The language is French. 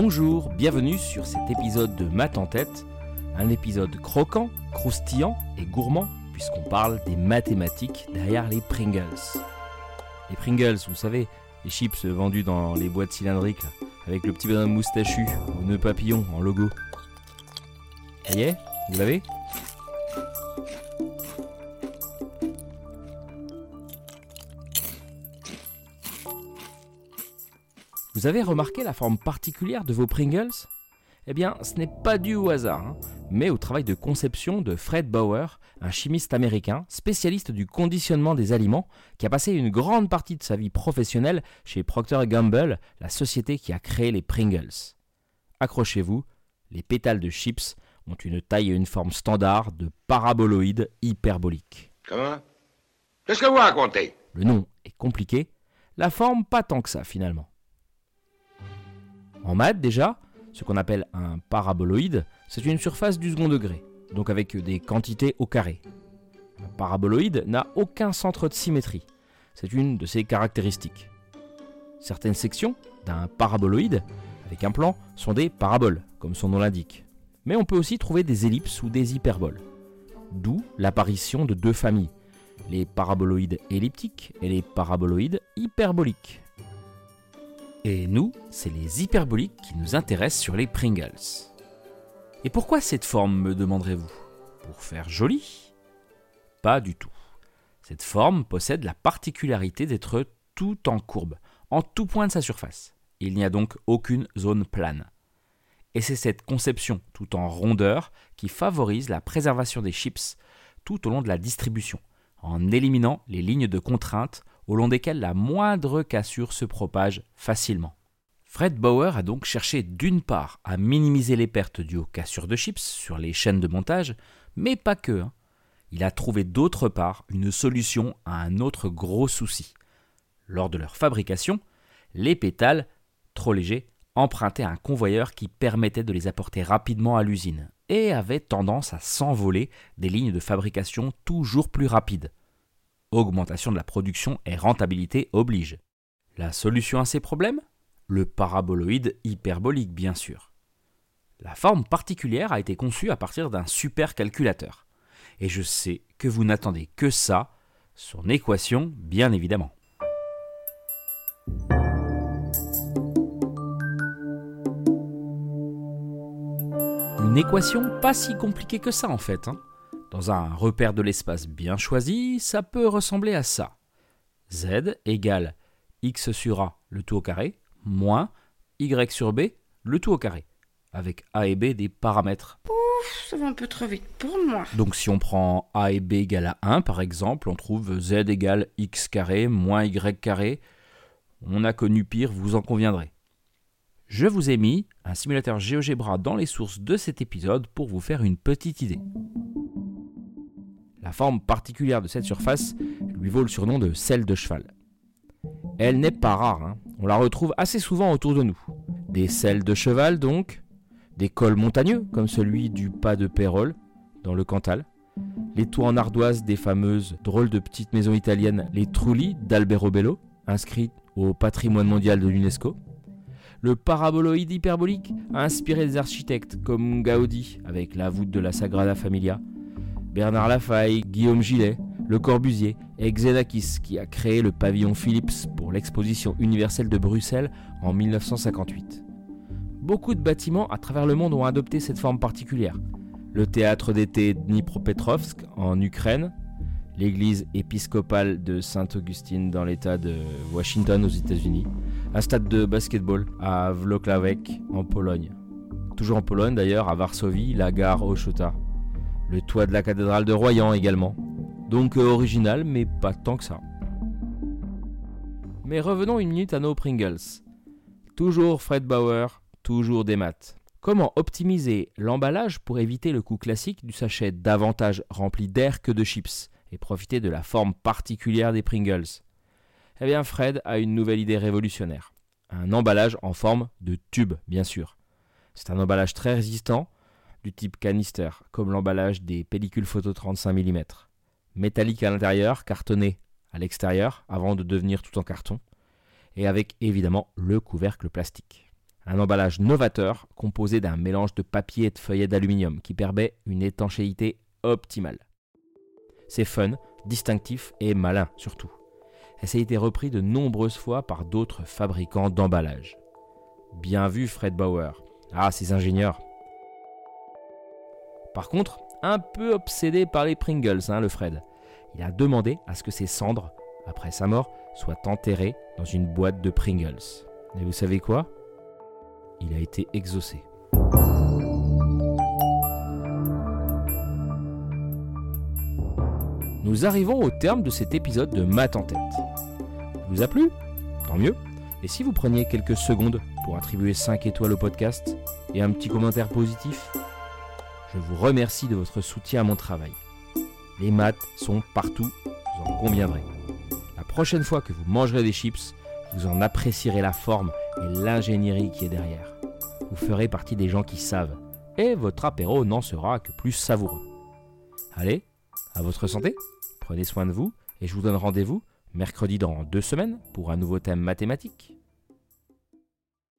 Bonjour, bienvenue sur cet épisode de Math en tête, un épisode croquant, croustillant et gourmand puisqu'on parle des mathématiques derrière les Pringles. Les Pringles, vous savez, les chips vendus dans les boîtes cylindriques avec le petit bonhomme moustachu au nœud papillon en logo. Ça y est Vous l'avez? Vous avez remarqué la forme particulière de vos Pringles? Eh bien, ce n'est pas dû au hasard, hein, mais au travail de conception de Fred Bauer, un chimiste américain, spécialiste du conditionnement des aliments, qui a passé une grande partie de sa vie professionnelle chez Procter Gamble, la société qui a créé les Pringles. Accrochez-vous, les pétales de chips ont une taille et une forme standard de paraboloïdes hyperboliques. Comment? Qu'est-ce que vous racontez? Le nom est compliqué, la forme pas tant que ça finalement. En maths déjà, ce qu'on appelle un paraboloïde, c'est une surface du second degré, donc avec des quantités au carré. Un paraboloïde n'a aucun centre de symétrie. C'est une de ses caractéristiques. Certaines sections d'un paraboloïde avec un plan sont des paraboles, comme son nom l'indique. Mais on peut aussi trouver des ellipses ou des hyperboles. D'où l'apparition de deux familles, les paraboloïdes elliptiques et les paraboloïdes hyperboliques. Et nous, c'est les hyperboliques qui nous intéressent sur les Pringles. Et pourquoi cette forme, me demanderez-vous? Pour faire joli? Pas du tout. Cette forme possède la particularité d'être tout en courbe, en tout point de sa surface. Il n'y a donc aucune zone plane. Et c'est cette conception tout en rondeur qui favorise la préservation des chips tout au long de la distribution, en éliminant les lignes de contrainte au long desquelles la moindre cassure se propage facilement. Fred Bauer a donc cherché d'une part à minimiser les pertes dues aux cassures de chips sur les chaînes de montage, mais pas que. hein. Il a trouvé d'autre part une solution à un autre gros souci. Lors de leur fabrication, les pétales, trop légers, empruntaient un convoyeur qui permettait de les apporter rapidement à l'usine et avaient tendance à s'envoler des lignes de fabrication toujours plus rapides. Augmentation de la production et rentabilité oblige. La solution à ces problèmes? Le paraboloïde hyperbolique, bien sûr. La forme particulière a été conçue à partir d'un supercalculateur. Et je sais que vous n'attendez que ça, son équation, bien évidemment. Une équation pas si compliquée que ça en fait. hein. Dans un repère de l'espace bien choisi, ça peut ressembler à ça. Z égale x sur a, le tout au carré, moins y sur b, le tout au carré, avec a et b des paramètres. Ça va un peu trop vite pour moi. Donc si on prend a et b égale à 1 par exemple, on trouve z égale x carré moins y carré. On a connu pire, vous en conviendrez. Je vous ai mis un simulateur GeoGebra dans les sources de cet épisode pour vous faire une petite idée. La forme particulière de cette surface lui vaut le surnom de selle de cheval. Elle n'est pas rare, hein. on la retrouve assez souvent autour de nous. Des selles de cheval donc, des cols montagneux comme celui du pas de Pérol dans le Cantal, les toits en ardoise des fameuses drôles de petites maisons italiennes, les Trulli d'Albero Bello, inscrites au patrimoine mondial de l'UNESCO, le paraboloïde hyperbolique a inspiré des architectes comme Gaudi avec la voûte de la Sagrada Familia, Bernard Lafaille, Guillaume Gillet, Le Corbusier et Xenakis qui a créé le pavillon Philips pour l'exposition universelle de Bruxelles en 1958. Beaucoup de bâtiments à travers le monde ont adopté cette forme particulière. Le théâtre d'été Dnipropetrovsk en Ukraine, l'église épiscopale de Sainte-Augustine dans l'état de Washington aux États-Unis, un stade de basketball à Włocławek en Pologne. Toujours en Pologne d'ailleurs, à Varsovie, la gare Ochota. Le toit de la cathédrale de Royan également. Donc euh, original, mais pas tant que ça. Mais revenons une minute à nos Pringles. Toujours Fred Bauer, toujours des maths. Comment optimiser l'emballage pour éviter le coût classique du sachet davantage rempli d'air que de chips et profiter de la forme particulière des Pringles? Eh bien Fred a une nouvelle idée révolutionnaire. Un emballage en forme de tube, bien sûr. C'est un emballage très résistant, du type canister, comme l'emballage des pellicules photo 35 mm. Métallique à l'intérieur, cartonné à l'extérieur, avant de devenir tout en carton, et avec évidemment le couvercle plastique. Un emballage novateur composé d'un mélange de papier et de feuillets d'aluminium qui permet une étanchéité optimale. C'est fun, distinctif et malin surtout. Et ça a été repris de nombreuses fois par d'autres fabricants d'emballage. Bien vu Fred Bauer. Ah, ces ingénieurs. Par contre, un peu obsédé par les Pringles, hein, le Fred. Il a demandé à ce que ses cendres, après sa mort, soient enterrées dans une boîte de Pringles. Et vous savez quoi? Il a été exaucé. Nous arrivons au terme de cet épisode de Math en tête. Vous a plu? Tant mieux. Et si vous preniez quelques secondes pour attribuer 5 étoiles au podcast et un petit commentaire positif Je vous remercie de votre soutien à mon travail. Les maths sont partout, vous en conviendrez. La prochaine fois que vous mangerez des chips, vous en apprécierez la forme et l'ingénierie qui est derrière. Vous ferez partie des gens qui savent, et votre apéro n'en sera que plus savoureux. Allez, à votre santé, prenez soin de vous, et je vous donne rendez-vous mercredi dans deux semaines pour un nouveau thème mathématique.